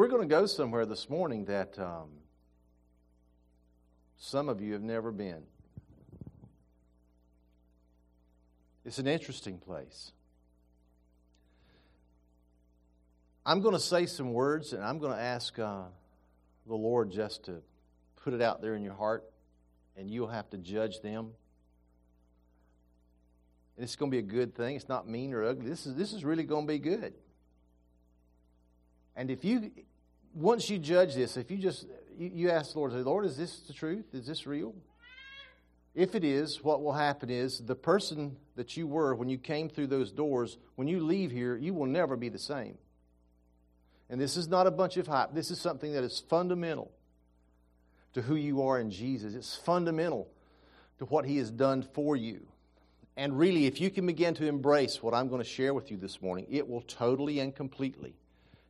We're going to go somewhere this morning that um, some of you have never been. It's an interesting place. I'm going to say some words, and I'm going to ask uh, the Lord just to put it out there in your heart, and you'll have to judge them. And it's going to be a good thing. It's not mean or ugly. This is, this is really going to be good. And if you, once you judge this, if you just, you, ask the Lord, say, Lord, is this the truth? Is this real? If it is, what will happen is the person that you were when you came through those doors, when you leave here, you will never be the same. And this is not a bunch of hype. This is something that is fundamental to who you are in Jesus. It's fundamental to what He has done for you. And really, if you can begin to embrace what I'm going to share with you this morning, it will totally and completely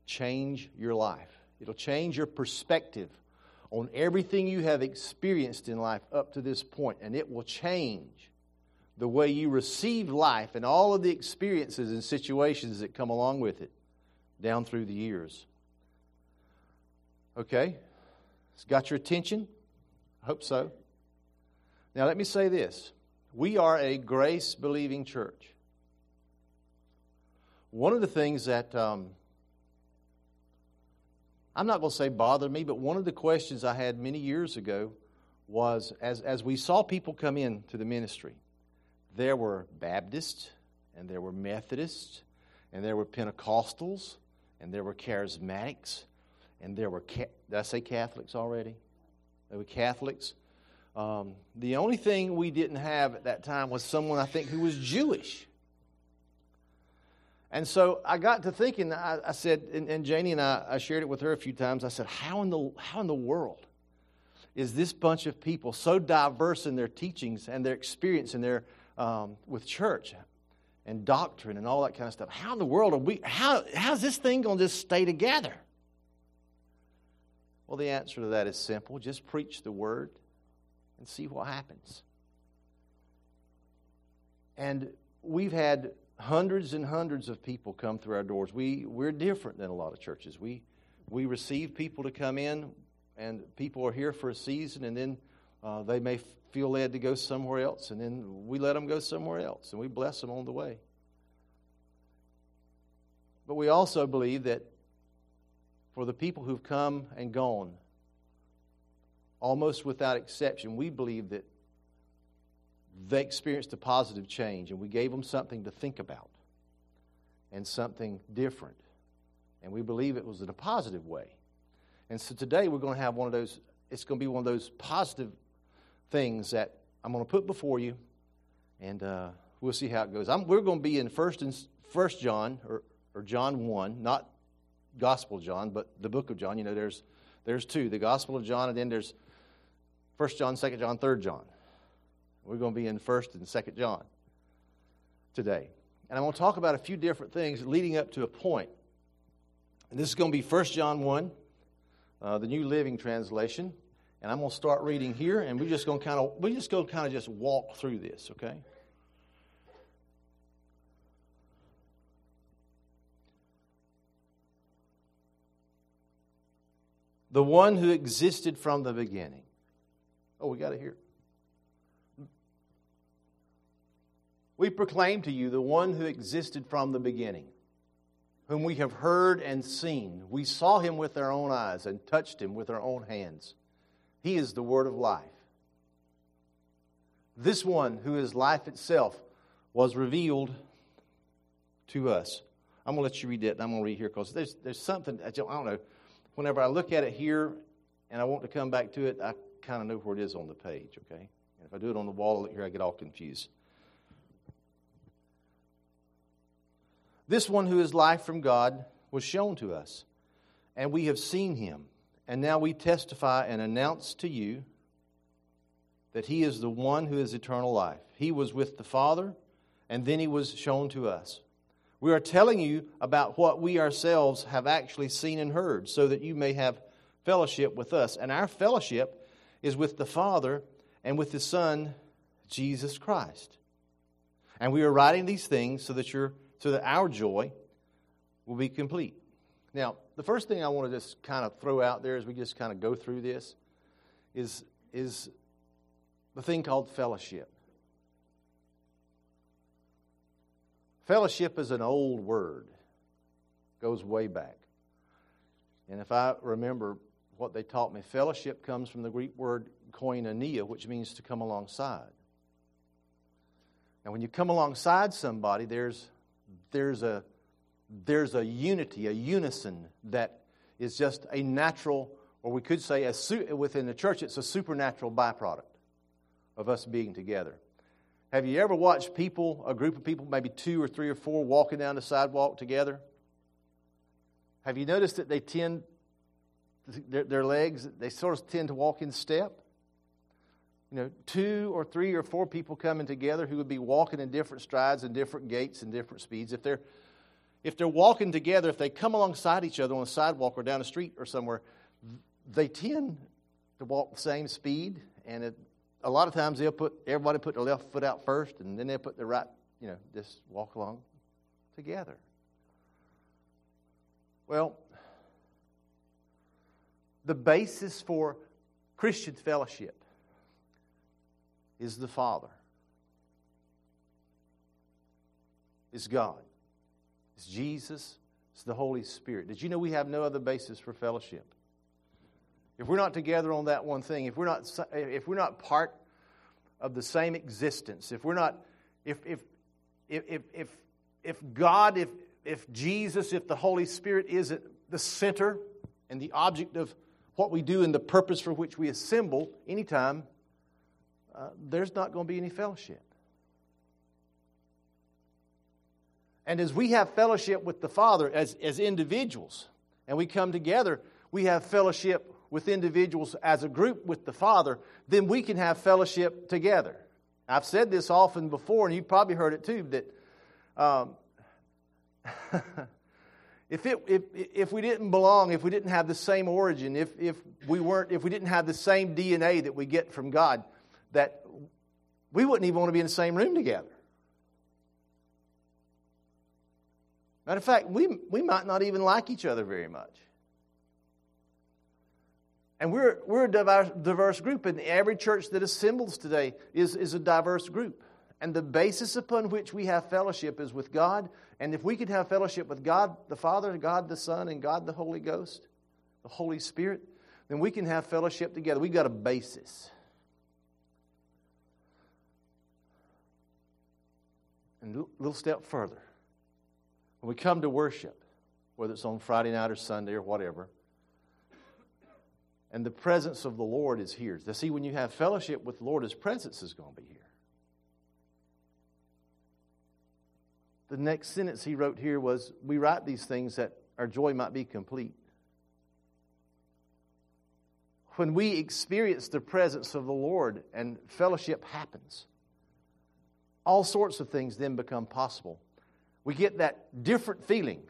change your life. It'll change your perspective on everything you have experienced in life up to this point, and it will change the way you receive life and all of the experiences and situations that come along with it down through the years. Okay? It's got your attention? I hope so. Now, let me say this we are a grace believing church. One of the things that um, I'm not going to say bothered me, but one of the questions I had many years ago was as, as we saw people come in to the ministry, there were Baptists, and there were Methodists, and there were Pentecostals, and there were Charismatics, and there were, did I say Catholics already? There were Catholics. Um, the only thing we didn't have at that time was someone, I think, who was Jewish. And so I got to thinking, I, I said, and, and, Janie and I, I shared it with her a few times. I said, how in, the, how in the world is this bunch of people so diverse in their teachings and their experience and their, um, with church and doctrine and all that kind of stuff? How in the world are we, how, how's this thing going to just stay together? Well, the answer to that is simple just preach the word and see what happens. And we've had hundreds and hundreds of people come through our doors. We, we're different than a lot of churches. We, we receive people to come in, and people are here for a season, and then uh, they may feel led to go somewhere else, and then we let them go somewhere else, and we bless them on the way. But we also believe that for the people who've come and gone, almost without exception, we believe that they experienced a positive change, and we gave them something to think about and something different. And we believe it was in a positive way. And so today we're going to have one of those, it's going to be one of those positive things that I'm going to put before you, and uh, we'll see how it goes. I'm, we're going to be in First, and, First John, or, or John 1, not Gospel John, but the book of John. You know, there's, there's two the Gospel of John, and then there's First John, Second John, Third John. We're going to be in 1st and 2nd John today. And I'm going to talk about a few different things leading up to a point. And this is going to be 1 John 1, uh, the New Living Translation. And I'm going to start reading here, and we're just going to kind of we're just going to kind of just walk through this, okay? The one who existed from the beginning. Oh, we got to hear. We proclaim to you the one who existed from the beginning, whom we have heard and seen. We saw him with our own eyes and touched him with our own hands. He is the word of life. This one, who is life itself, was revealed to us. I'm going to let you read that, I'm going to read here because there's, there's something, I don't know, whenever I look at it here and I want to come back to it, I kind of know where it is on the page, okay? And if I do it on the wall here, I get all confused. This one who is life from God was shown to us, and we have seen him. And now we testify and announce to you that he is the one who is eternal life. He was with the Father, and then he was shown to us. We are telling you about what we ourselves have actually seen and heard, so that you may have fellowship with us. And our fellowship is with the Father and with the Son, Jesus Christ. And we are writing these things so that you're so that our joy will be complete. Now, the first thing I want to just kind of throw out there as we just kind of go through this is, is the thing called fellowship. Fellowship is an old word, goes way back. And if I remember what they taught me, fellowship comes from the Greek word koinonia, which means to come alongside. And when you come alongside somebody, there's, there's, a, there's a unity, a unison that is just a natural, or we could say a, within the church, it's a supernatural byproduct of us being together. Have you ever watched people, a group of people, maybe two or three or four, walking down the sidewalk together? Have you noticed that they tend, their, their legs, they sort of tend to walk in step? You know, two or three or four people coming together who would be walking in different strides and different gaits and different speeds, if they're if they're walking together, if they come alongside each other on a sidewalk or down the street or somewhere, they tend to walk the same speed. And it, a lot of times they'll put everybody put their left foot out first, and then they'll put their right, you know, just walk along together. Well, the basis for Christian fellowship is the Father, is God, is Jesus, is the Holy Spirit. Did you know we have no other basis for fellowship? If we're not together on that one thing, if we're not, if we're not part of the same existence, if we're not, if, if, if, if, if God, if, if Jesus, if the Holy Spirit is at the center and the object of what we do and the purpose for which we assemble anytime, uh, there's not going to be any fellowship. And as we have fellowship with the Father as, as individuals, and we come together, we have fellowship with individuals as a group with the Father, then we can have fellowship together. I've said this often before, and you've probably heard it too, that um, if, it, if, if we didn't belong, if we didn't have the same origin, if, if, we weren't, if we didn't have the same DNA that we get from God, that we wouldn't even want to be in the same room together. Matter of fact, we, we might not even like each other very much. And we're, we're a diverse, diverse group, and every church that assembles today is, is a diverse group. And the basis upon which we have fellowship is with God. And if we could have fellowship with God the Father, God the Son, and God the Holy Ghost, the Holy Spirit, then we can have fellowship together. We've got a basis. And a little step further. When we come to worship, whether it's on Friday night or Sunday or whatever, and the presence of the Lord is here. To see, when you have fellowship with the Lord, His presence is going to be here. The next sentence he wrote here was We write these things that our joy might be complete. When we experience the presence of the Lord and fellowship happens, all sorts of things then become possible. We get that different feeling,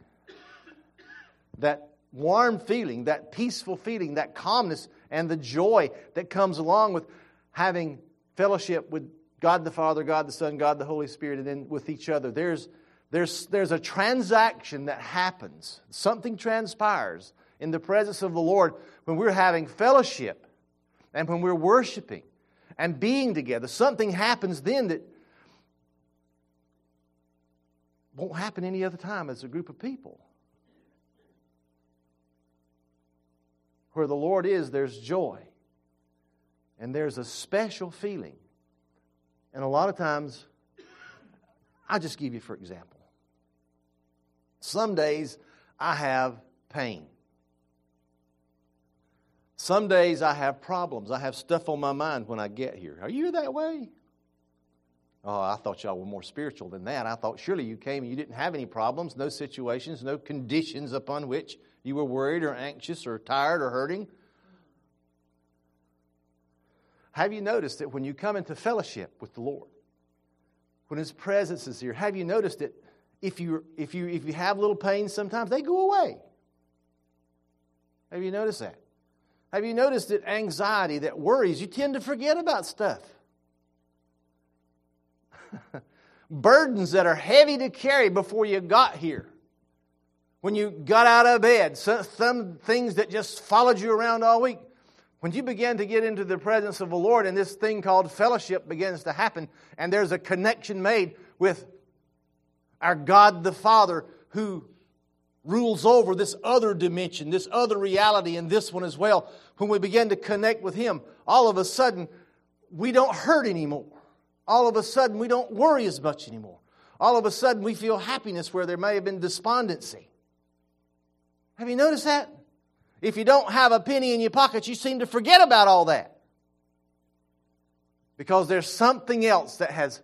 that warm feeling, that peaceful feeling, that calmness, and the joy that comes along with having fellowship with God the Father, God the Son, God the Holy Spirit, and then with each other. There's, there's, there's a transaction that happens, something transpires in the presence of the Lord when we're having fellowship and when we're worshiping and being together. Something happens then that won't happen any other time as a group of people. Where the Lord is, there's joy. And there's a special feeling. And a lot of times, I'll just give you for example. Some days I have pain. Some days I have problems. I have stuff on my mind when I get here. Are you that way? Oh, I thought y'all were more spiritual than that. I thought surely you came and you didn't have any problems, no situations, no conditions upon which you were worried or anxious or tired or hurting. Have you noticed that when you come into fellowship with the Lord, when His presence is here, have you noticed that if you, if you, if you have little pains sometimes, they go away? Have you noticed that? Have you noticed that anxiety, that worries, you tend to forget about stuff? Burdens that are heavy to carry before you got here. when you got out of bed, some, some things that just followed you around all week. When you begin to get into the presence of the Lord and this thing called fellowship begins to happen, and there's a connection made with our God the Father who rules over this other dimension, this other reality, and this one as well, when we begin to connect with Him, all of a sudden we don't hurt anymore. All of a sudden we don't worry as much anymore. All of a sudden we feel happiness where there may have been despondency. Have you noticed that? If you don't have a penny in your pocket, you seem to forget about all that. Because there's something else that has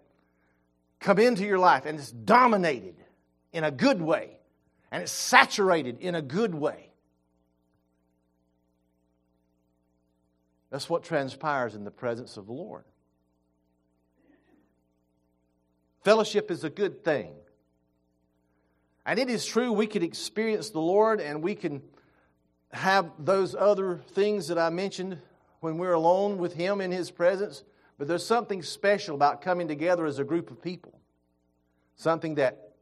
come into your life and it's dominated in a good way and it's saturated in a good way. That's what transpires in the presence of the Lord. Fellowship is a good thing. And it is true, we can experience the Lord and we can have those other things that I mentioned when we're alone with Him in His presence, but there's something special about coming together as a group of people. Something that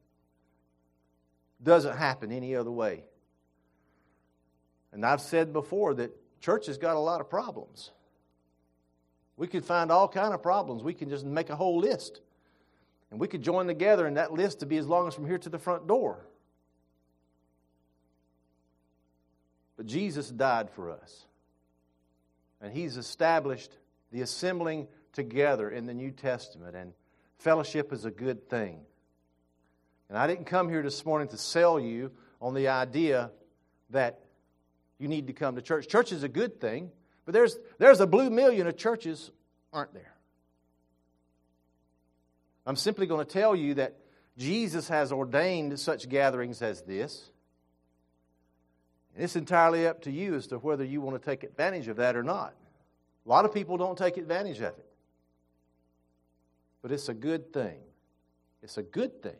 doesn't happen any other way. And I've said before that church has got a lot of problems. We could find all kind of problems. We can just make a whole list. And we could join together and that list to be as long as from here to the front door. But Jesus died for us. And He's established the assembling together in the New Testament. And fellowship is a good thing. And I didn't come here this morning to sell you on the idea that you need to come to church. Church is a good thing, but there's, there's a blue million of churches, aren't there? I'm simply going to tell you that Jesus has ordained such gatherings as this. And it's entirely up to you as to whether you want to take advantage of that or not. A lot of people don't take advantage of it. But it's a good thing. It's a good thing.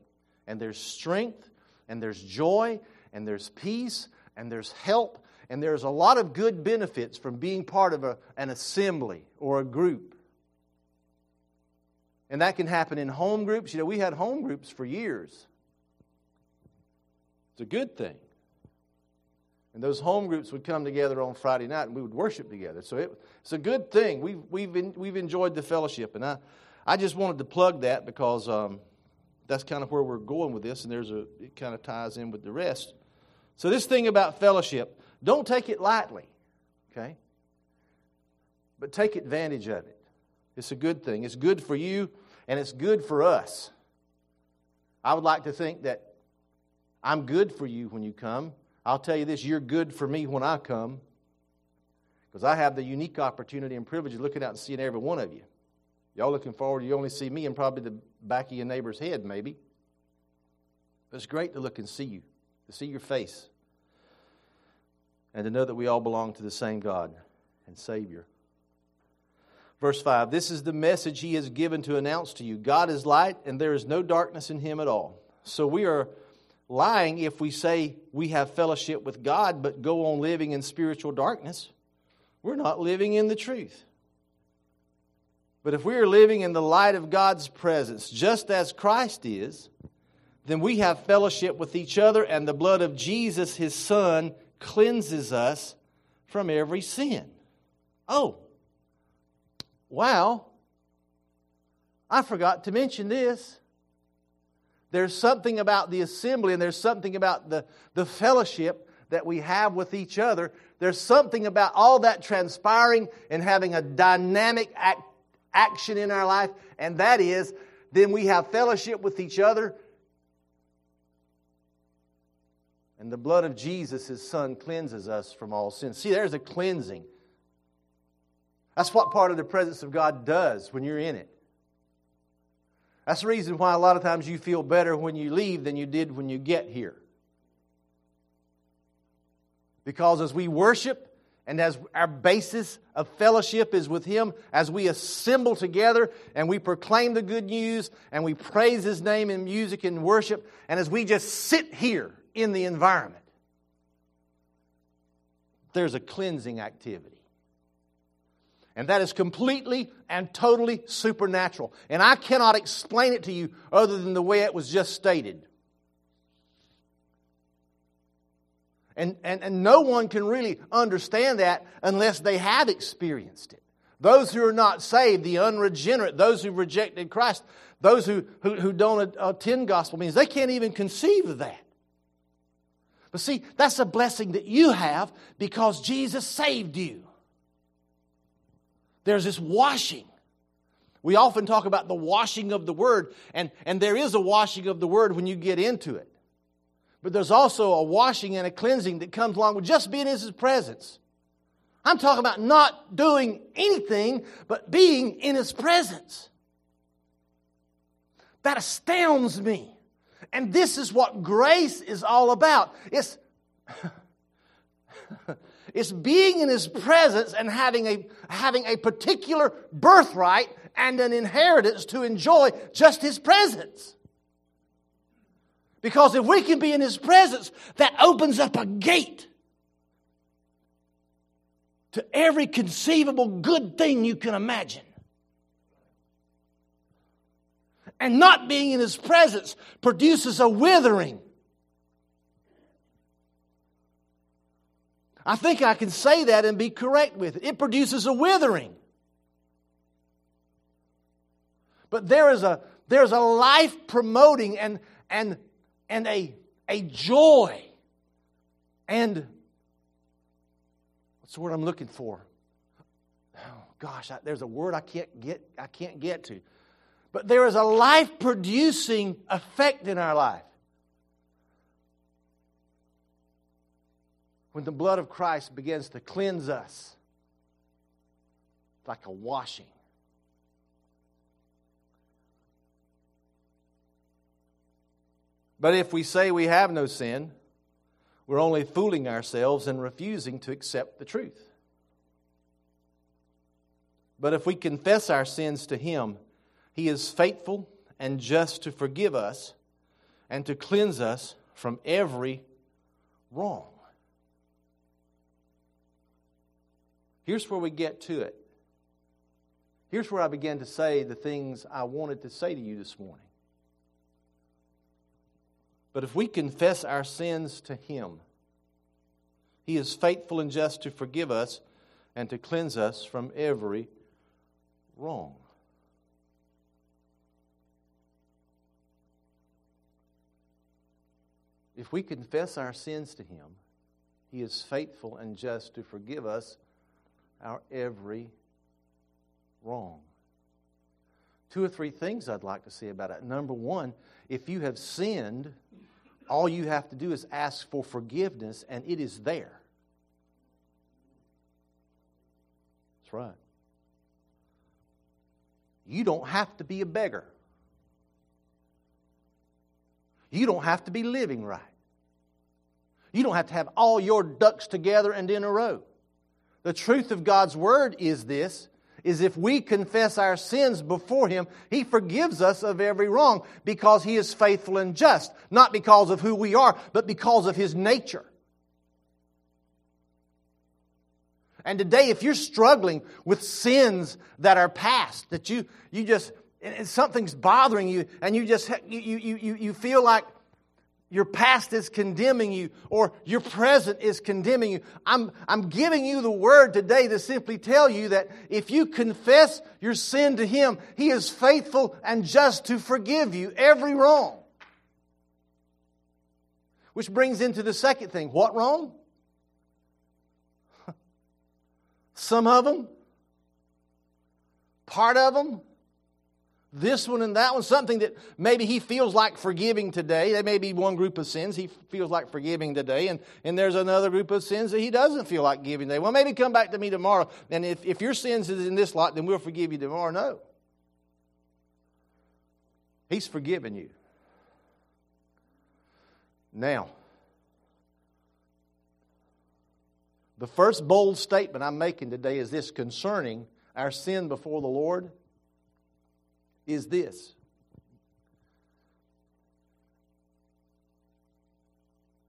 And there's strength, and there's joy, and there's peace, and there's help, and there's a lot of good benefits from being part of a, an assembly or a group. And that can happen in home groups. You know, we had home groups for years. It's a good thing. And those home groups would come together on Friday night and we would worship together. So it, it's a good thing. We've, we've, we've enjoyed the fellowship. And I, I just wanted to plug that because um, that's kind of where we're going with this, and there's a, it kind of ties in with the rest. So, this thing about fellowship, don't take it lightly, okay? But take advantage of it. It's a good thing. It's good for you, and it's good for us. I would like to think that I'm good for you when you come I'll tell you this you're good for me when I come because I have the unique opportunity and privilege of looking out and seeing every one of you. Y'all looking forward, you only see me and probably the back of your neighbor's head, maybe. But it's great to look and see you, to see your face, and to know that we all belong to the same God and Savior. Verse 5 This is the message He has given to announce to you God is light, and there is no darkness in Him at all. So we are lying if we say we have fellowship with God but go on living in spiritual darkness. We're not living in the truth. But if we are living in the light of God's presence, just as Christ is, then we have fellowship with each other, and the blood of Jesus, his Son, cleanses us from every sin. Oh, wow. I forgot to mention this. There's something about the assembly and there's something about the, the fellowship that we have with each other. There's something about all that transpiring and having a dynamic act, action in our life, and that is then we have fellowship with each other. And the blood of Jesus, his son, cleanses us from all sin. See, there's a cleansing. That's what part of the presence of God does when you're in it. That's the reason why a lot of times you feel better when you leave than you did when you get here. Because as we worship and as our basis of fellowship is with Him, as we assemble together and we proclaim the good news and we praise His name in music and worship, and as we just sit here in the environment, there's a cleansing activity. And that is completely and totally supernatural. And I cannot explain it to you other than the way it was just stated. And, and, and no one can really understand that unless they have experienced it. Those who are not saved, the unregenerate, those who rejected Christ, those who, who, who don't attend gospel meetings, they can't even conceive of that. But see, that's a blessing that you have because Jesus saved you. There's this washing. We often talk about the washing of the Word, and, and there is a washing of the Word when you get into it. But there's also a washing and a cleansing that comes along with just being in His presence. I'm talking about not doing anything, but being in His presence. That astounds me. And this is what grace is all about. It's, it's being in His presence and having a, having a particular birthright and an inheritance to enjoy just His presence. Because if we can be in His presence, that opens up a gate to every conceivable good thing you can imagine. And not being in His presence produces a withering. I think I can say that and be correct with it. It produces a withering. But there is a, there's a life promoting and, and, and a, a joy and what's the word I'm looking for? Oh gosh, I, there's a word I can't get I can't get to. But there is a life producing effect in our life. When the blood of Christ begins to cleanse us like a washing. But if we say we have no sin, we're only fooling ourselves and refusing to accept the truth. But if we confess our sins to Him, He is faithful and just to forgive us and to cleanse us from every wrong. Here's where we get to it. Here's where I began to say the things I wanted to say to you this morning. But if we confess our sins to Him, He is faithful and just to forgive us and to cleanse us from every wrong. If we confess our sins to Him, He is faithful and just to forgive us our every wrong. Two or three things I'd like to say about it. Number one, if you have sinned, all you have to do is ask for forgiveness, and it is there. That's right. You don't have to be a beggar. You don't have to be living right. You don't have to have all your ducks together and in a row. The truth of God's word is this is if we confess our sins before Him, He forgives us of every wrong because He is faithful and just, not because of who we are, but because of His nature. And today, if you're struggling with sins that are past, that you, you just, something's bothering you, and you just, you, you, you, you feel like your past is condemning you or your present is condemning you. I'm, I'm giving you the word today to simply tell you that if you confess your sin to Him, He is faithful and just to forgive you every wrong. Which brings into the second thing what wrong? Some of them, part of them, this one and that one, something that maybe he feels like forgiving today. There may be one group of sins he feels like forgiving today, and, and there's another group of sins that he doesn't feel like giving today. Well, maybe come back to me tomorrow, and if, if your sins is in this lot, then we'll forgive you tomorrow. No. He's forgiven you. Now, the first bold statement I'm making today is this concerning our sin before the Lord is this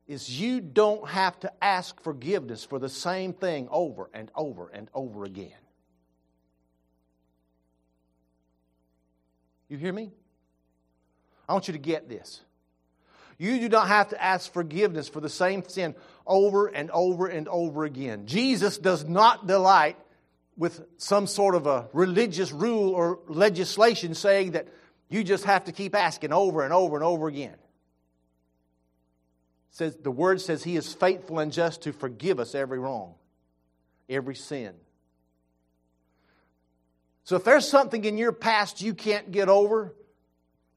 is you don't have to ask forgiveness for the same thing over and over and over again. You hear me? I want you to get this. You do not have to ask forgiveness for the same sin over and over and over again. Jesus does not delight with some sort of a religious rule or legislation saying that you just have to keep asking over and over and over again. says the word says he is faithful and just to forgive us every wrong, every sin. So if there's something in your past you can't get over,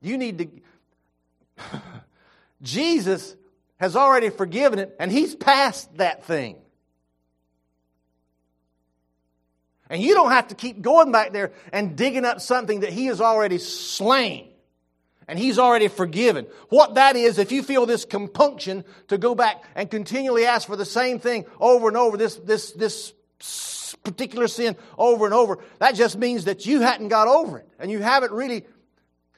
you need to Jesus has already forgiven it and he's past that thing. And you don't have to keep going back there and digging up something that he has already slain and he's already forgiven. What that is, if you feel this compunction to go back and continually ask for the same thing over and over, this, this, this particular sin over and over, that just means that you hadn't got over it and you haven't really,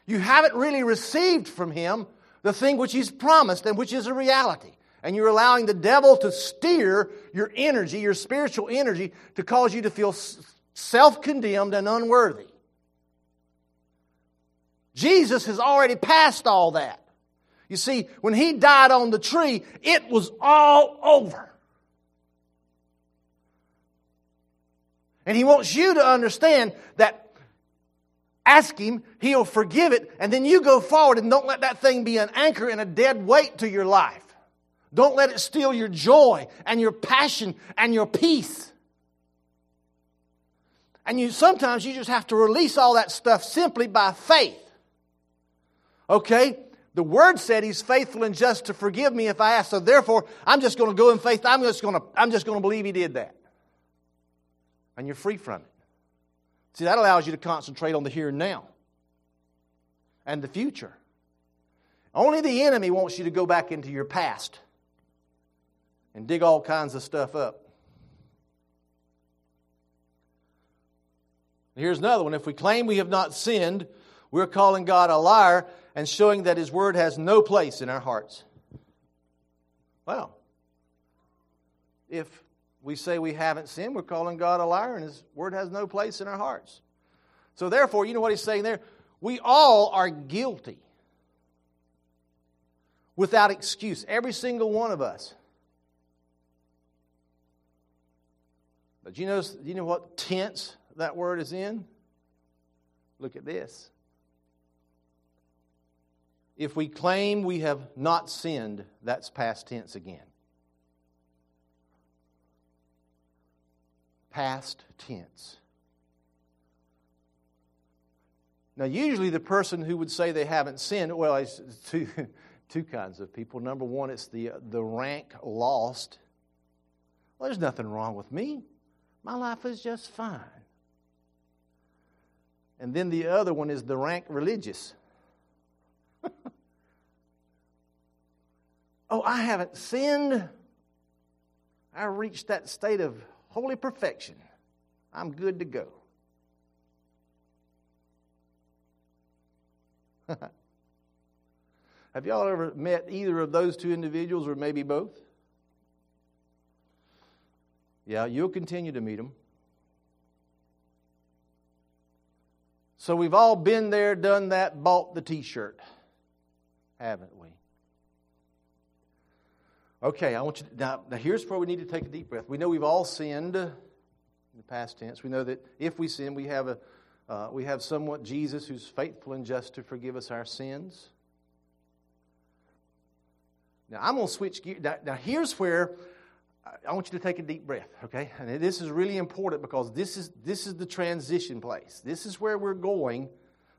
you haven't really received from him the thing which he's promised and which is a reality. And you're allowing the devil to steer your energy, your spiritual energy, to cause you to feel self condemned and unworthy. Jesus has already passed all that. You see, when he died on the tree, it was all over. And he wants you to understand that ask him, he'll forgive it, and then you go forward and don't let that thing be an anchor and a dead weight to your life. Don't let it steal your joy and your passion and your peace. And you sometimes you just have to release all that stuff simply by faith. Okay? The word said he's faithful and just to forgive me if I ask. So therefore, I'm just going to go in faith. I'm just going to, I'm just going to believe he did that. And you're free from it. See, that allows you to concentrate on the here and now and the future. Only the enemy wants you to go back into your past and dig all kinds of stuff up. Here's another one. If we claim we have not sinned, we're calling God a liar and showing that His Word has no place in our hearts. Well, if we say we haven't sinned, we're calling God a liar and His Word has no place in our hearts. So, therefore, you know what He's saying there? We all are guilty without excuse, every single one of us. But you know, you know what tense that word is in? Look at this. If we claim we have not sinned, that's past tense again. Past tense. Now, usually the person who would say they haven't sinned, well, it's two, two kinds of people. Number one, it's the, the rank lost. Well, there's nothing wrong with me. My life is just fine. And then the other one is the rank religious. oh, I haven't sinned. I reached that state of holy perfection. I'm good to go. Have y'all ever met either of those two individuals or maybe both? Yeah, you'll continue to meet them. So we've all been there, done that, bought the t shirt, haven't we? Okay, I want you to, now, now here's where we need to take a deep breath. We know we've all sinned in the past tense. We know that if we sin, we have a uh, we have somewhat Jesus who's faithful and just to forgive us our sins. Now I'm going to switch gears. Now, now here's where I want you to take a deep breath, okay? And this is really important because this is, this is the transition place. This is where we're going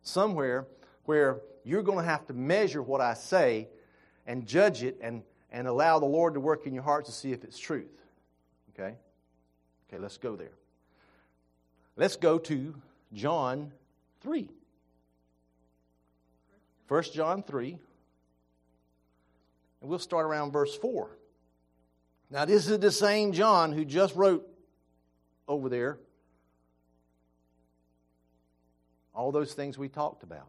somewhere where you're going to have to measure what I say and judge it and, and allow the Lord to work in your heart to see if it's truth. Okay? Okay, let's go there. Let's go to John 3. 1 John 3. And we'll start around verse 4. Now, this is the same John who just wrote over there all those things we talked about.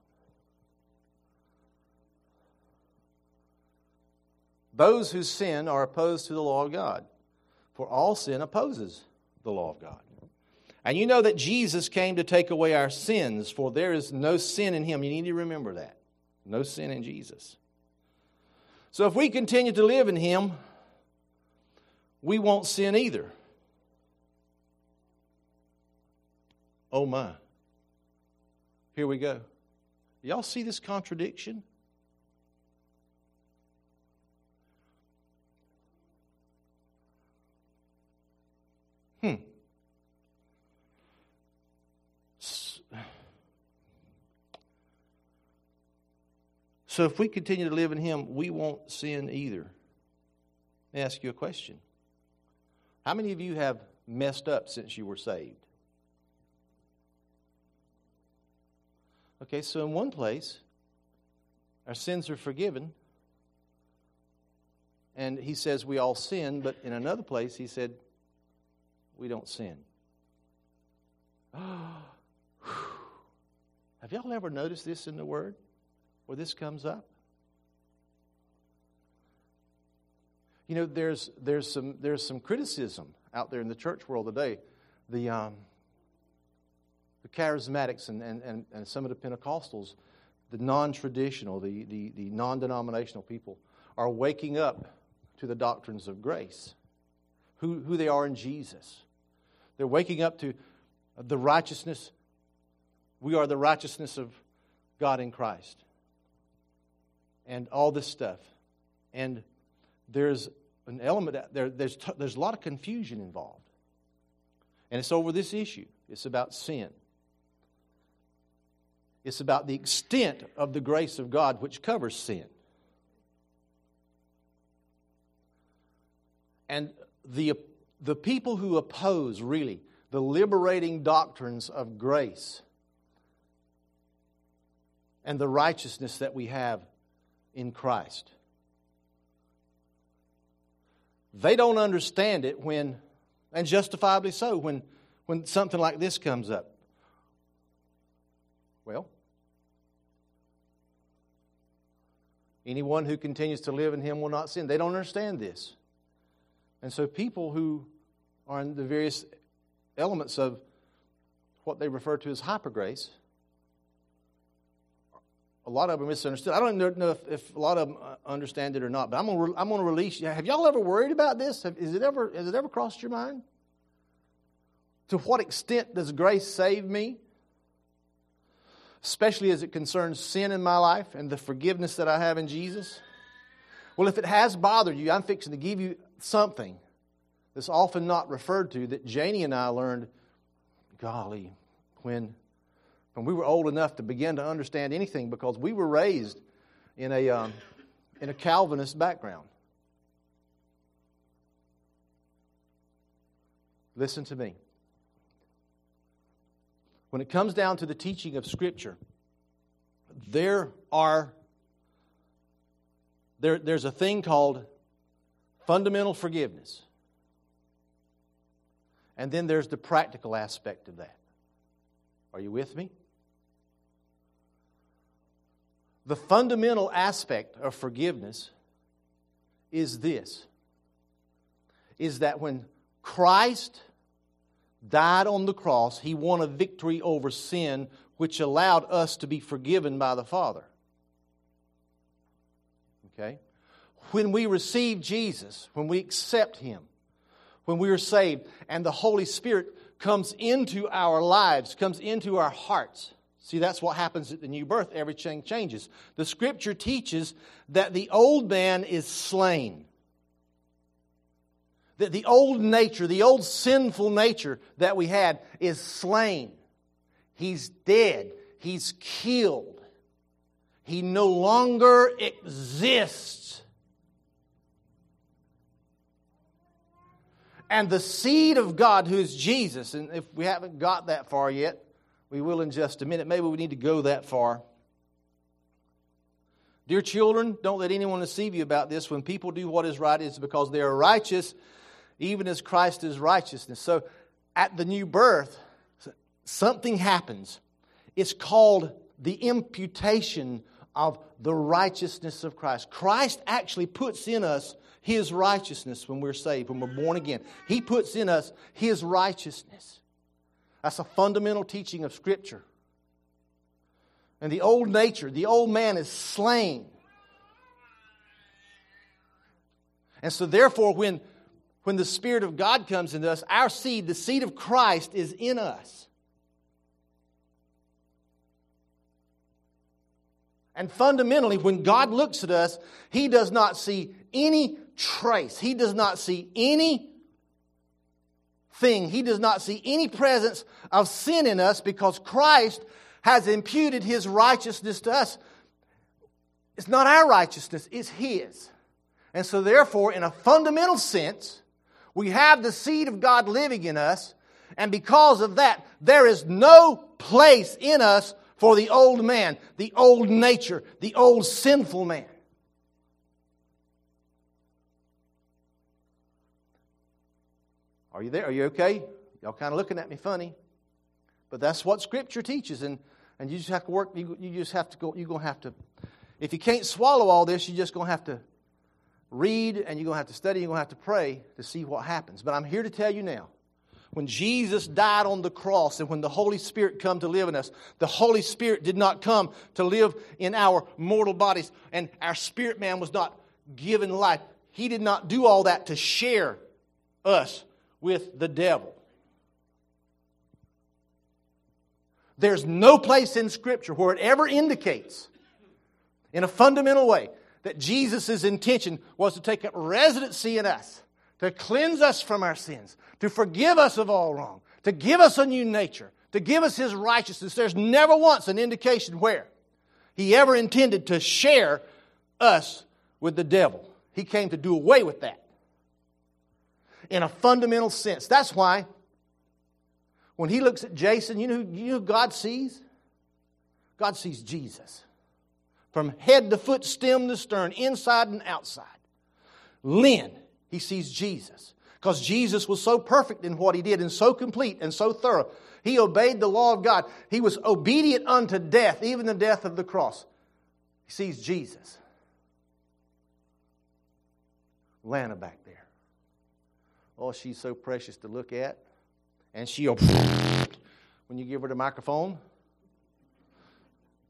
Those who sin are opposed to the law of God, for all sin opposes the law of God. And you know that Jesus came to take away our sins, for there is no sin in him. You need to remember that. No sin in Jesus. So if we continue to live in him, we won't sin either. Oh my. Here we go. Y'all see this contradiction? Hmm. So if we continue to live in Him, we won't sin either. Let me ask you a question. How many of you have messed up since you were saved? Okay, so in one place, our sins are forgiven. And he says we all sin, but in another place, he said we don't sin. Have y'all ever noticed this in the Word where this comes up? You know, there's, there's, some, there's some criticism out there in the church world today. The, um, the charismatics and, and, and, and some of the Pentecostals, the non traditional, the, the, the non denominational people, are waking up to the doctrines of grace, who, who they are in Jesus. They're waking up to the righteousness. We are the righteousness of God in Christ. And all this stuff. And there's an element, there, there's, there's a lot of confusion involved. And it's over this issue. It's about sin. It's about the extent of the grace of God which covers sin. And the, the people who oppose, really, the liberating doctrines of grace and the righteousness that we have in Christ, they don't understand it when, and justifiably so, when, when something like this comes up. Well, anyone who continues to live in him will not sin. They don't understand this. And so people who are in the various elements of what they refer to as hyper grace, a lot of them misunderstood. I don't know if, if, a lot of them uh, understand it or not, but I'm going to, release you. Have y'all ever worried about this? Have, is it ever, has it ever crossed your mind? To what extent does grace save me? especially as it concerns sin in my life and the forgiveness that I have in Jesus? Well, if it has bothered you, I'm fixing to give you something that's often not referred to that Janie and I learned, golly, when, when we were old enough to begin to understand anything because we were raised in a, um, in a Calvinist background. Listen to me when it comes down to the teaching of Scripture, there are there, there's a thing called fundamental forgiveness. And then there's the practical aspect of that. Are you with me? The fundamental aspect of forgiveness is this is that when Christ died on the cross, he won a victory over sin, which allowed us to be forgiven by the Father. Okay? When we receive Jesus, when we accept him, when we are saved, and the Holy Spirit comes into our lives, comes into our hearts. See, that's what happens at the new birth. Everything changes. The scripture teaches that the old man is slain that the old nature, the old sinful nature that we had, is slain. He's dead. He's killed. He no longer exists. And the seed of God, who is Jesus, and if we haven't got that far yet, we will in just a minute. Maybe we need to go that far. Dear children, don't let anyone deceive you about this. When people do what is right, it's because they are righteous even as Christ is righteousness. So at the new birth, something happens. It's called the imputation of the righteousness of Christ. Christ actually puts in us his righteousness when we're saved, when we're born again. He puts in us his righteousness. That's a fundamental teaching of Scripture. And the old nature, the old man is slain. And so, therefore, when when the Spirit of God comes into us, our seed, the seed of Christ, is in us. And fundamentally, when God looks at us, He does not see any trace, He does not see any thing, He does not see any presence of sin in us because Christ has imputed His righteousness to us. It's not our righteousness, it's His. And so, therefore, in a fundamental sense, we have the seed of God living in us, and because of that, there is no place in us for the old man, the old nature, the old sinful man. Are you there? Are you okay? Y'all kind of looking at me funny. But that's what Scripture teaches, and, and you just have to work, you, you just have to go, you're going to have to, if you can't swallow all this, you're just going to have to read and you're going to have to study, and you're going to have to pray to see what happens. But I'm here to tell you now when Jesus died on the cross and when the Holy Spirit come to live in us, the Holy Spirit did not come to live in our mortal bodies, and our spirit man was not given life. He did not do all that to share us with the devil. There's no place in Scripture where it ever indicates, in a fundamental way, that Jesus' intention was to take up residency in us, to cleanse us from our sins, to forgive us of all wrong, to give us a new nature, to give us His righteousness. There's never once an indication where He ever intended to share us with the devil. He came to do away with that in a fundamental sense. That's why when He looks at Jason, you know, you know God sees? God sees Jesus from head to foot, stem to stern, inside and outside. Lynn, he sees Jesus. Because Jesus was so perfect in what he did and so complete and so thorough. He obeyed the law of God. He was obedient unto death, even the death of the cross. He sees Jesus. Lana back. Oh, she's so precious to look at. And she'll, when you give her the microphone,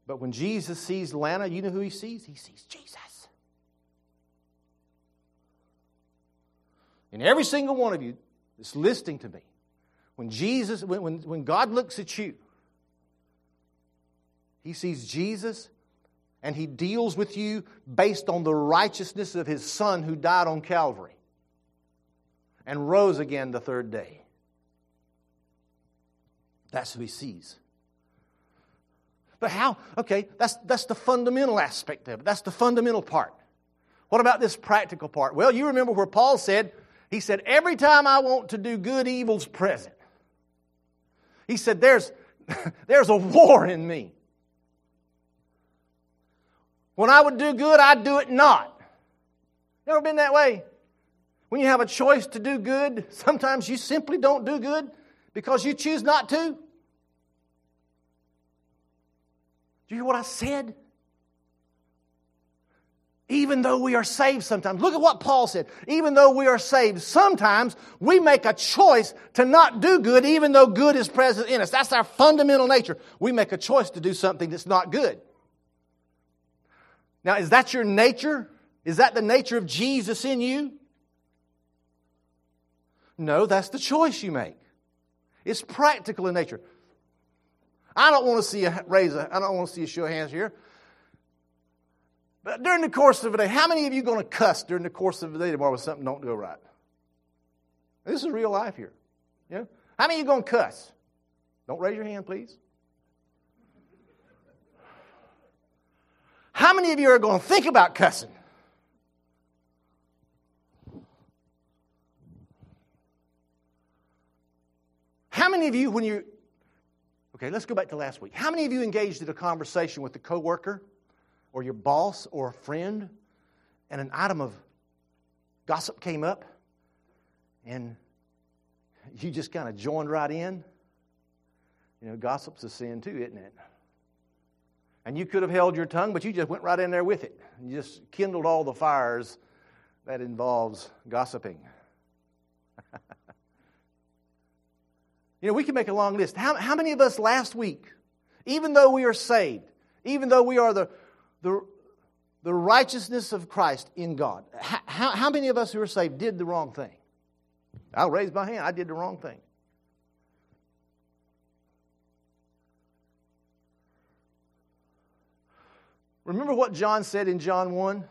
but when Jesus sees Lana, you know who he sees? He sees Jesus. And every single one of you that's listening to me, when Jesus, when, when, when God looks at you, he sees Jesus and he deals with you based on the righteousness of his son who died on Calvary and rose again the third day. That's who he sees. But how? Okay, that's, that's the fundamental aspect of it. That's the fundamental part. What about this practical part? Well, you remember where Paul said, he said, every time I want to do good, evil's present. He said, there's, there's a war in me. When I would do good, I'd do it not. Never been that way? When you have a choice to do good, sometimes you simply don't do good because you choose not to. Do you hear what I said? Even though we are saved sometimes, look at what Paul said. Even though we are saved, sometimes we make a choice to not do good, even though good is present in us. That's our fundamental nature. We make a choice to do something that's not good. Now, is that your nature? Is that the nature of Jesus in you? No, that's the choice you make. It's practical in nature. I don't want to see a raise a, I don't want to see a show of hands here. But during the course of a day, how many of you going to cuss during the course of the day tomorrow when something don't go right? This is real life here. Know? How many of you going to cuss? Don't raise your hand, please. How many of you are going to think about cussing? How many of you, when you Okay, let's go back to last week. How many of you engaged in a conversation with a coworker or your boss or a friend and an item of gossip came up and you just kind of joined right in? You know, gossip's a sin too, isn't it? And you could have held your tongue, but you just went right in there with it. You just kindled all the fires that involves gossiping. You know, we can make a long list. How, how many of us last week, even though we are saved, even though we are the, the, the righteousness of Christ in God, how, how many of us who are saved did the wrong thing? I'll raise my hand. I did the wrong thing. Remember what John said in John 1?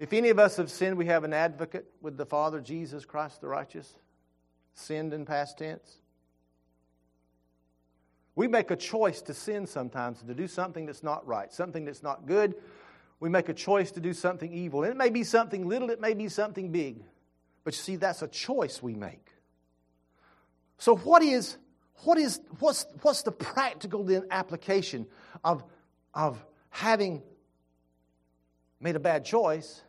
If any of us have sinned, we have an advocate with the Father, Jesus Christ the righteous. Sinned in past tense. We make a choice to sin sometimes, to do something that's not right, something that's not good. We make a choice to do something evil. And it may be something little, it may be something big. But you see, that's a choice we make. So, what is, what is what's, what's the practical then application of, of having made a bad choice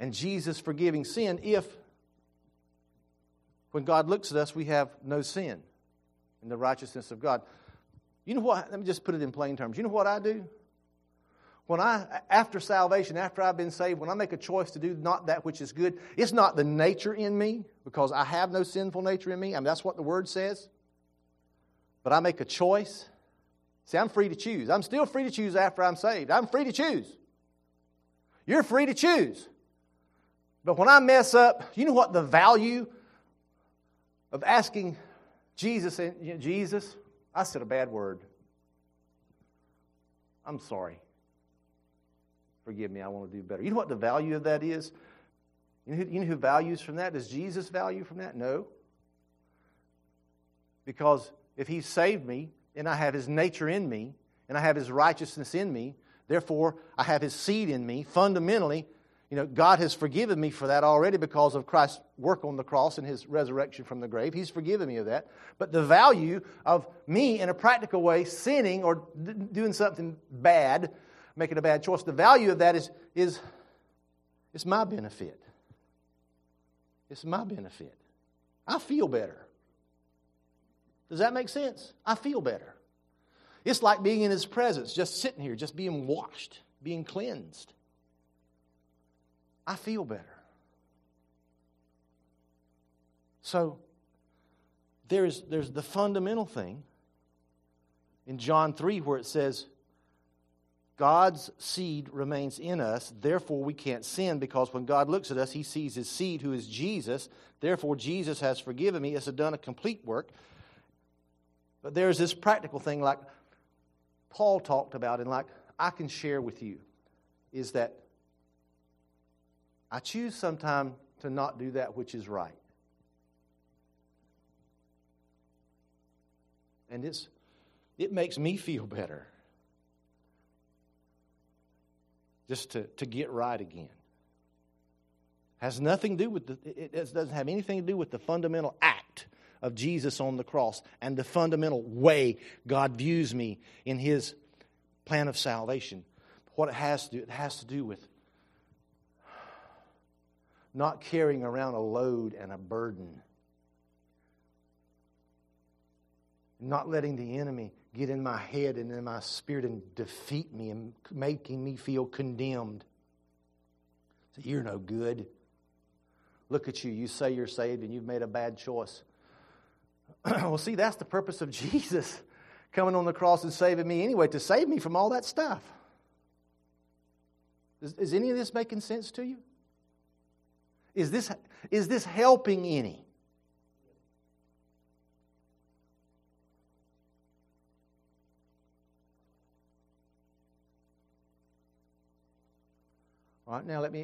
and Jesus forgiving sin if, when God looks at us, we have no sin in the righteousness of God? You know what? Let me just put it in plain terms. You know what I do? When I, after salvation, after I've been saved, when I make a choice to do not that which is good, it's not the nature in me because I have no sinful nature in me. I mean, that's what the word says. But I make a choice. See, I'm free to choose. I'm still free to choose after I'm saved. I'm free to choose. You're free to choose. But when I mess up, you know what the value of asking Jesus, Jesus, I said a bad word. I'm sorry. Forgive me, I want to do better. You know what the value of that is? You know, who, you know who values from that? Does Jesus value from that? No. Because if He saved me and I have His nature in me and I have His righteousness in me, therefore I have His seed in me, fundamentally, you know, God has forgiven me for that already because of Christ's work on the cross and his resurrection from the grave. He's forgiven me of that. But the value of me, in a practical way, sinning or d- doing something bad making a bad choice. The value of that is, is it's my benefit. It's my benefit. I feel better. Does that make sense? I feel better. It's like being in His presence, just sitting here, just being washed, being cleansed. I feel better. So, there's, there's the fundamental thing in John 3 where it says, God's seed remains in us. Therefore, we can't sin because when God looks at us, he sees his seed, who is Jesus. Therefore, Jesus has forgiven me. It's done a complete work. But there's this practical thing, like Paul talked about, and like I can share with you, is that I choose sometimes to not do that which is right. And it's, it makes me feel better just to, to get right again. Has nothing to do with the, it doesn't have anything to do with the fundamental act of Jesus on the cross and the fundamental way God views me in his plan of salvation. What it has to do, it has to do with not carrying around a load and a burden. Not letting the enemy get in my head and in my spirit and defeat me and making me feel condemned. So you're no good. Look at you. You say you're saved and you've made a bad choice. well, see, that's the purpose of Jesus coming on the cross and saving me anyway, to save me from all that stuff. Is, is any of this making sense to you? Is this, is this helping any? All right, now let me,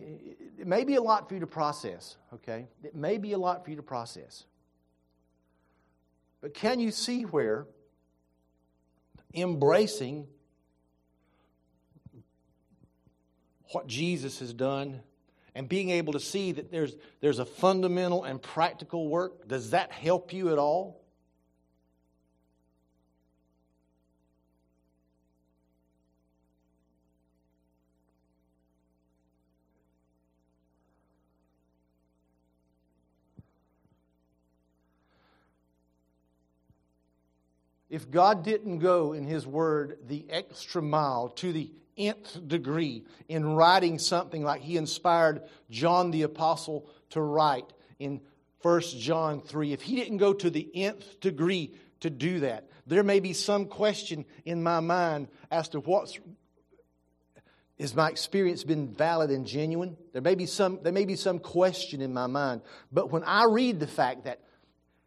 it may be a lot for you to process, okay? It may be a lot for you to process. But can you see where embracing what Jesus has done and being able to see that there's, there's a fundamental and practical work, does that help you at all? if God didn't go in His Word the extra mile to the nth degree in writing something like He inspired John the Apostle to write in 1 John 3, if He didn't go to the nth degree to do that, there may be some question in my mind as to what's is my experience been valid and genuine? There may be some, there may be some question in my mind, but when I read the fact that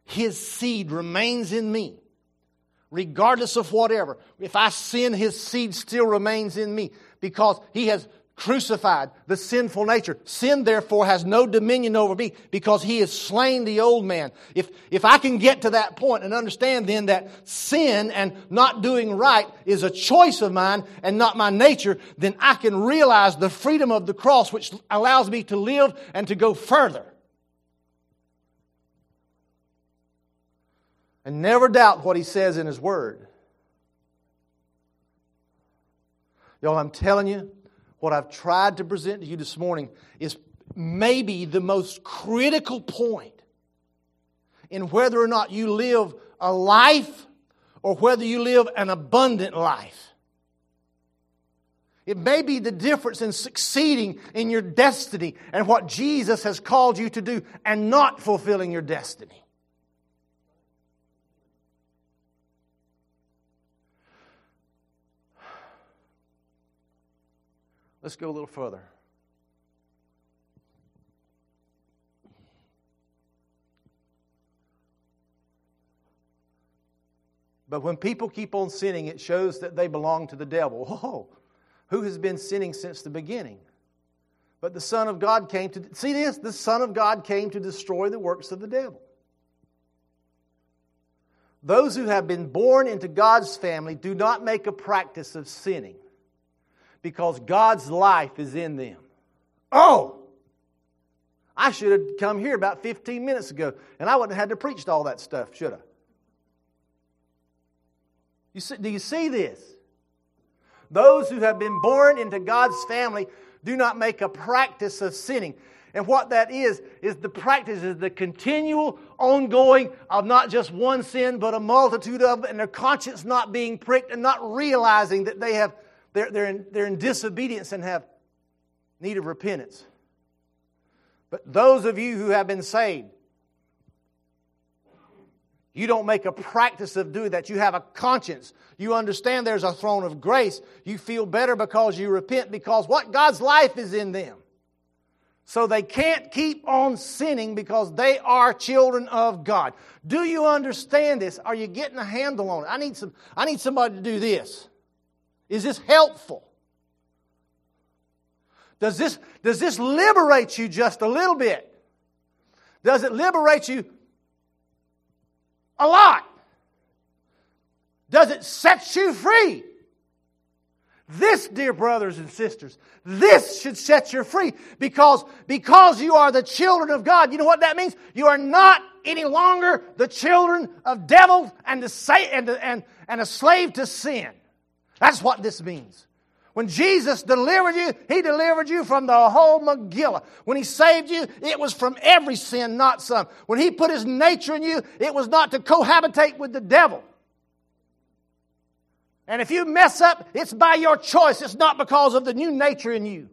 his seed remains in me, regardless of whatever, if I sin, his seed still remains in me because he has crucified the sinful nature. Sin, therefore, has no dominion over me because he has slain the old man. If, if I can get to that point and understand then that sin and not doing right is a choice of mine and not my nature, then I can realize the freedom of the cross which allows me to live and to go further. And never doubt what he says in his word. Y'all, I'm telling you, what I've tried to present to you this morning is maybe the most critical point in whether or not you live a life or whether you live an abundant life. It may be the difference in succeeding in your destiny and what Jesus has called you to do and not fulfilling your destiny. Let's go a little further. But when people keep on sinning, it shows that they belong to the devil. Oh, who has been sinning since the beginning? But the Son of God came to see this the Son of God came to destroy the works of the devil. Those who have been born into God's family do not make a practice of sinning because God's life is in them. Oh! I should have come here about 15 minutes ago, and I wouldn't have had to preach all that stuff, should I? You see, do you see this? Those who have been born into God's family do not make a practice of sinning. And what that is, is the practice is the continual ongoing of not just one sin, but a multitude of them, and their conscience not being pricked and not realizing that they have they're, they're, in, they're in disobedience and have need of repentance. But those of you who have been saved, you don't make a practice of doing that. You have a conscience. You understand there's a throne of grace. You feel better because you repent because what? God's life is in them. So they can't keep on sinning because they are children of God. Do you understand this? Are you getting a handle on it? I need some I need somebody to do this. Is this helpful? Does this, does this liberate you just a little bit? Does it liberate you a lot? Does it set you free? This, dear brothers and sisters, this should set you free because, because you are the children of God. You know what that means? You are not any longer the children of devils and, the, and, and, and a slave to sin. That's what this means. When Jesus delivered you, He delivered you from the whole Megillah. When He saved you, it was from every sin, not some. When He put His nature in you, it was not to cohabitate with the devil. And if you mess up, it's by your choice. It's not because of the new nature in you.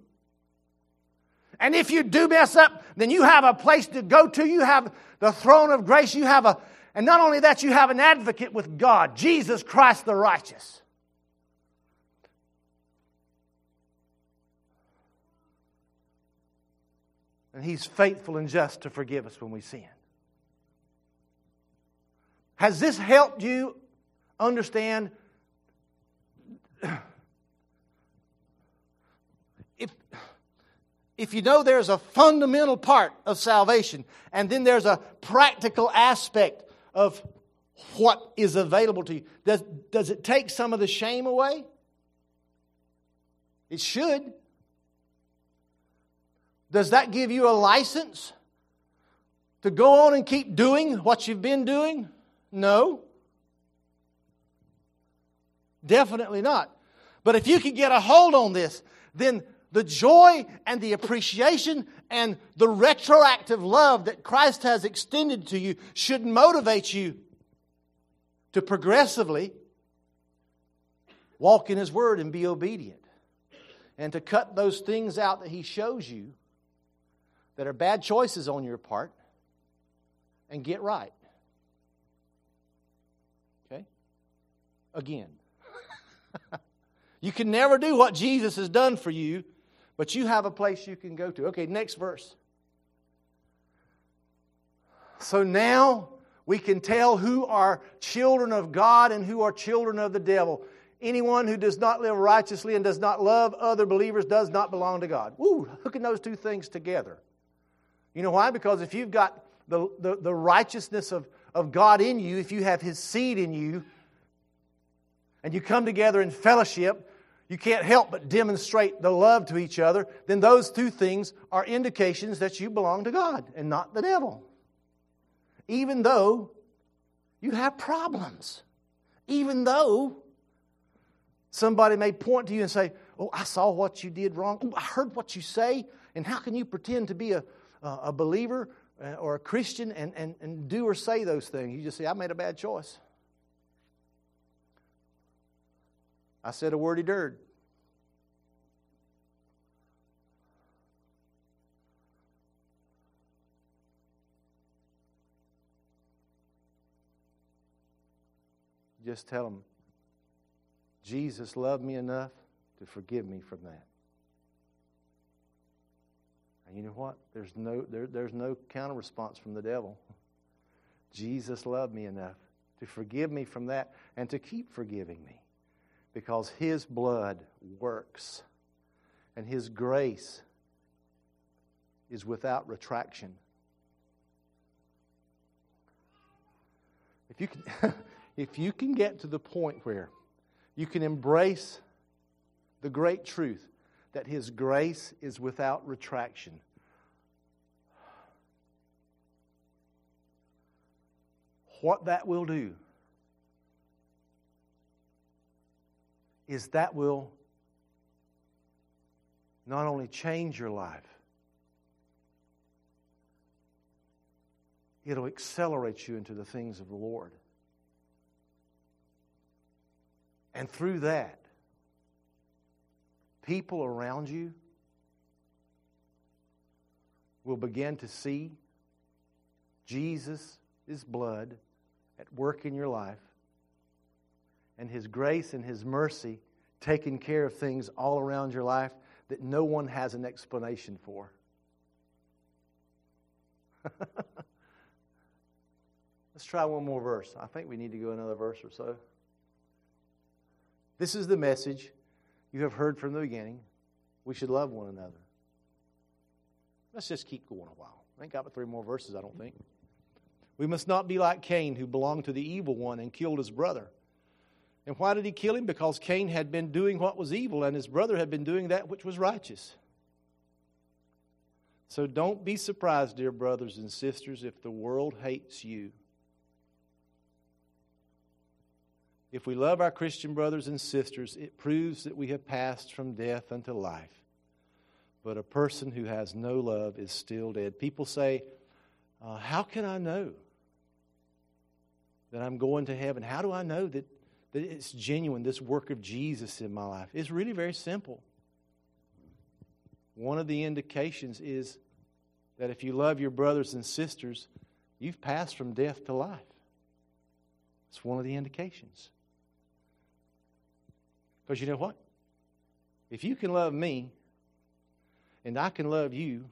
And if you do mess up, then you have a place to go to. You have the throne of grace. You have a, and not only that, you have an advocate with God, Jesus Christ the righteous. And He's faithful and just to forgive us when we sin. Has this helped you understand? If, if you know there's a fundamental part of salvation, and then there's a practical aspect of what is available to you, does, does it take some of the shame away? It should. Does that give you a license to go on and keep doing what you've been doing? No. Definitely not. But if you can get a hold on this, then the joy and the appreciation and the retroactive love that Christ has extended to you should motivate you to progressively walk in His Word and be obedient. And to cut those things out that He shows you that are bad choices on your part and get right. Okay? Again. You can never do what Jesus has done for you, but you have a place you can go to. Okay, next verse. So now we can tell who are children of God and who are children of the devil. Anyone who does not live righteously and does not love other believers does not belong to God. Woo, hooking those two things together. You know why? Because if you've got the, the, the righteousness of, of God in you, if you have His seed in you, and you come together in fellowship, you can't help but demonstrate the love to each other, then those two things are indications that you belong to God and not the devil even though you have problems. Even though somebody may point to you and say, Oh, I saw what you did wrong. Oh, I heard what you say. And how can you pretend to be a, a believer uh, or a Christian and, and, and do or say those things? You just say, I made a bad choice. I said a wordy dirt. just tell them, Jesus loved me enough to forgive me from that. And you know what? There's no, there, there's no counter response from the devil. Jesus loved me enough to forgive me from that and to keep forgiving me because his blood works and his grace is without retraction. If you can. if you can get to the point where you can embrace the great truth that His grace is without retraction, what that will do is that will not only change your life, it'll accelerate you into the things of the Lord. And through that, people around you will begin to see Jesus' blood at work in your life and His grace and His mercy taking care of things all around your life that no one has an explanation for. Let's try one more verse. I think we need to go another verse or so. This is the message you have heard from the beginning. We should love one another. Let's just keep going a while. I ain't got but three more verses, I don't think. We must not be like Cain, who belonged to the evil one and killed his brother. And why did he kill him? Because Cain had been doing what was evil, and his brother had been doing that which was righteous. So don't be surprised, dear brothers and sisters, if the world hates you. If we love our Christian brothers and sisters, it proves that we have passed from death unto life. But a person who has no love is still dead. People say, uh, How can I know that I'm going to heaven? How do I know that, that it's genuine, this work of Jesus in my life? It's really very simple. One of the indications is that if you love your brothers and sisters, you've passed from death to life. It's one of the indications. Because you know what? If you can love me and I can love you,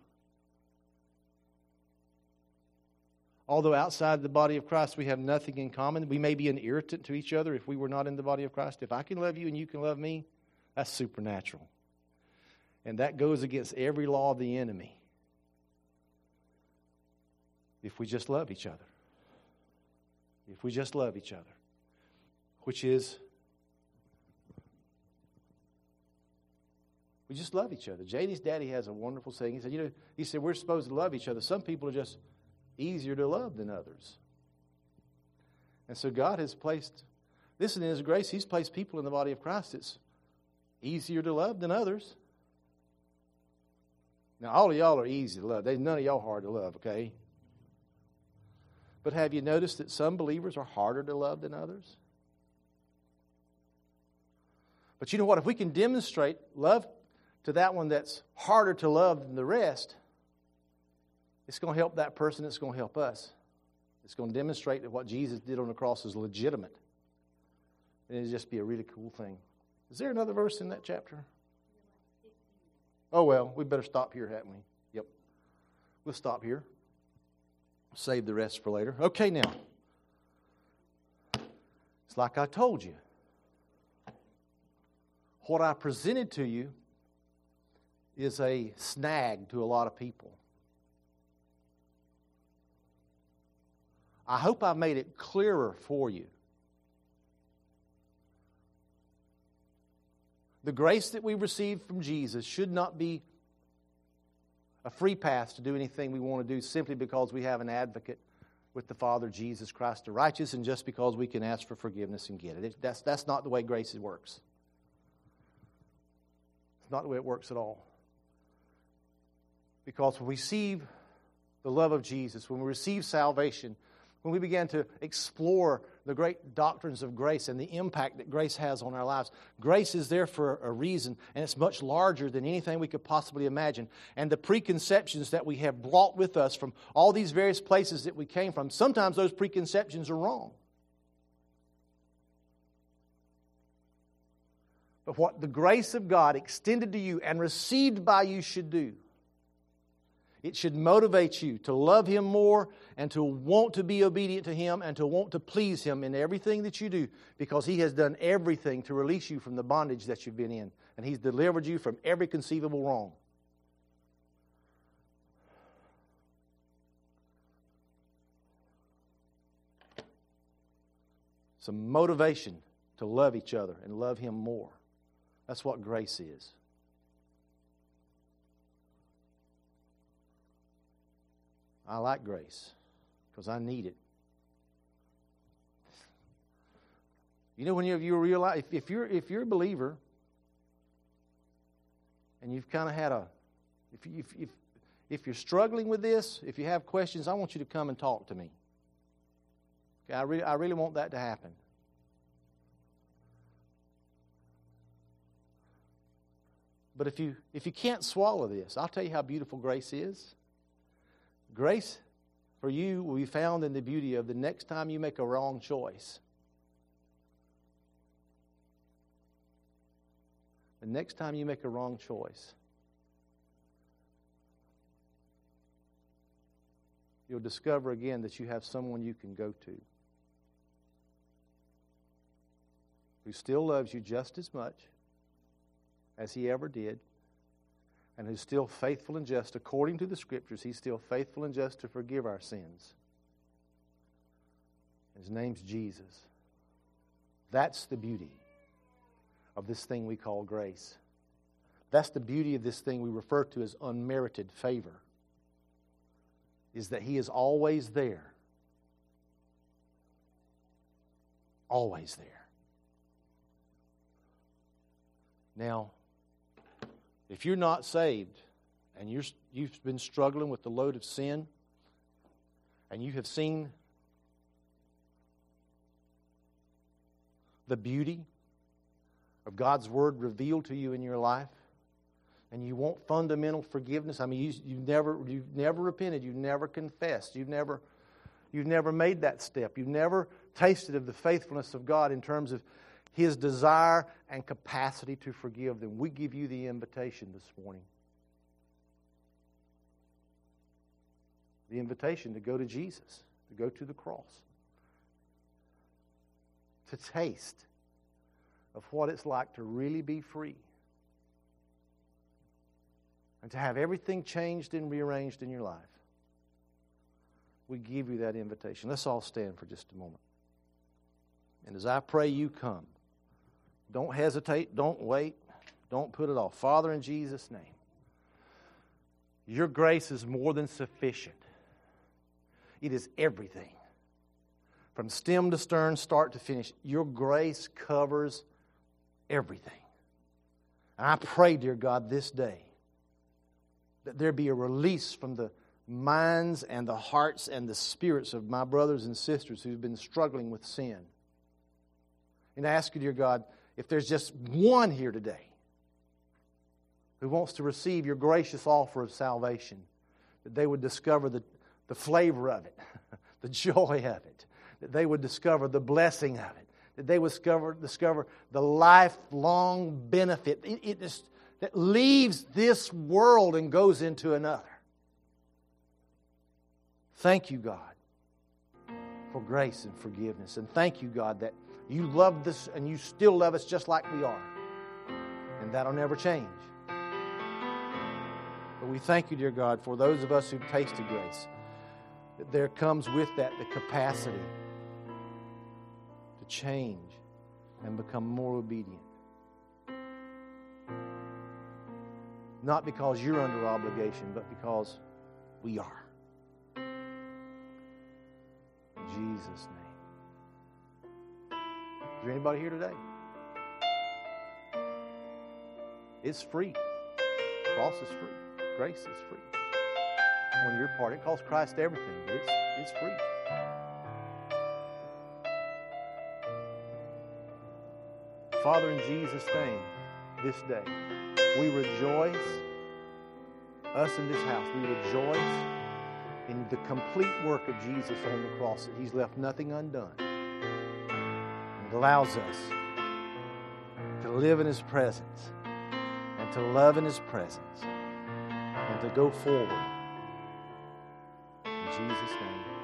although outside the body of Christ we have nothing in common, we may be an irritant to each other if we were not in the body of Christ. If I can love you and you can love me, that's supernatural. And that goes against every law of the enemy if we just love each other. If we just love each other, which is We just love each other. JD's daddy has a wonderful saying. He said, you know, he said, we're supposed to love each other. Some people are just easier to love than others. And so God has placed, this in His grace, He's placed people in the body of Christ that's easier to love than others. Now, all of y'all are easy to love. There's none of y'all hard to love, okay? But have you noticed that some believers are harder to love than others? But you know what? If we can demonstrate love to that one that's harder to love than the rest, it's going to help that person, it's going to help us. It's going to demonstrate that what Jesus did on the cross is legitimate. And it'll just be a really cool thing. Is there another verse in that chapter? Oh, well, we better stop here, haven't we? Yep. We'll stop here. Save the rest for later. Okay, now. It's like I told you. What I presented to you is a snag to a lot of people. I hope I made it clearer for you. The grace that we receive from Jesus should not be a free pass to do anything we want to do simply because we have an advocate with the Father, Jesus Christ the righteous, and just because we can ask for forgiveness and get it. That's, that's not the way grace works. It's not the way it works at all. Because when we receive the love of Jesus, when we receive salvation, when we began to explore the great doctrines of grace and the impact that grace has on our lives, grace is there for a reason, and it's much larger than anything we could possibly imagine. And the preconceptions that we have brought with us from all these various places that we came from, sometimes those preconceptions are wrong. But what the grace of God extended to you and received by you should do it should motivate you to love Him more and to want to be obedient to Him and to want to please Him in everything that you do because He has done everything to release you from the bondage that you've been in. And He's delivered you from every conceivable wrong. Some motivation to love each other and love Him more. That's what grace is. I like grace because I need it. You know, when you, you realize, if, if, you're, if you're a believer and you've kind of had a, if, if, if, if you're struggling with this, if you have questions, I want you to come and talk to me. Okay, I, really, I really want that to happen. But if you, if you can't swallow this, I'll tell you how beautiful grace is. Grace for you will be found in the beauty of the next time you make a wrong choice. The next time you make a wrong choice, you'll discover again that you have someone you can go to who still loves you just as much as he ever did and who's still faithful and just according to the scriptures. He's still faithful and just to forgive our sins. His name's Jesus. That's the beauty of this thing we call grace. That's the beauty of this thing we refer to as unmerited favor. Is that He is always there. Always there. Now, if you're not saved and you're, you've been struggling with the load of sin and you have seen the beauty of God's Word revealed to you in your life, and you want fundamental forgiveness. I mean, you, you've never you've never repented, you've never confessed, you've never you've never made that step, you've never tasted of the faithfulness of God in terms of his desire and capacity to forgive them. We give you the invitation this morning. The invitation to go to Jesus, to go to the cross, to taste of what it's like to really be free, and to have everything changed and rearranged in your life. We give you that invitation. Let's all stand for just a moment. And as I pray, you come. Don't hesitate. Don't wait. Don't put it off. Father, in Jesus' name, your grace is more than sufficient. It is everything. From stem to stern, start to finish, your grace covers everything. And I pray, dear God, this day that there be a release from the minds and the hearts and the spirits of my brothers and sisters who've been struggling with sin. And I ask you, dear God, if there's just one here today who wants to receive your gracious offer of salvation, that they would discover the, the flavor of it, the joy of it, that they would discover the blessing of it, that they would discover, discover the lifelong benefit it, just, that leaves this world and goes into another. Thank you, God, for grace and forgiveness. And thank you, God, that you love this and you still love us just like we are. And that'll never change. But we thank you, dear God, for those of us who've tasted grace, that there comes with that the capacity to change and become more obedient. Not because you're under obligation, but because we are. In Jesus' name. Is there anybody here today? It's free. The Cross is free. Grace is free. On your part, it costs Christ everything, but it's, it's free. Father, in Jesus' name, this day, we rejoice, us in this house, we rejoice in the complete work of Jesus on the cross, that He's left nothing undone. It allows us to live in His presence and to love in His presence and to go forward. In Jesus' name.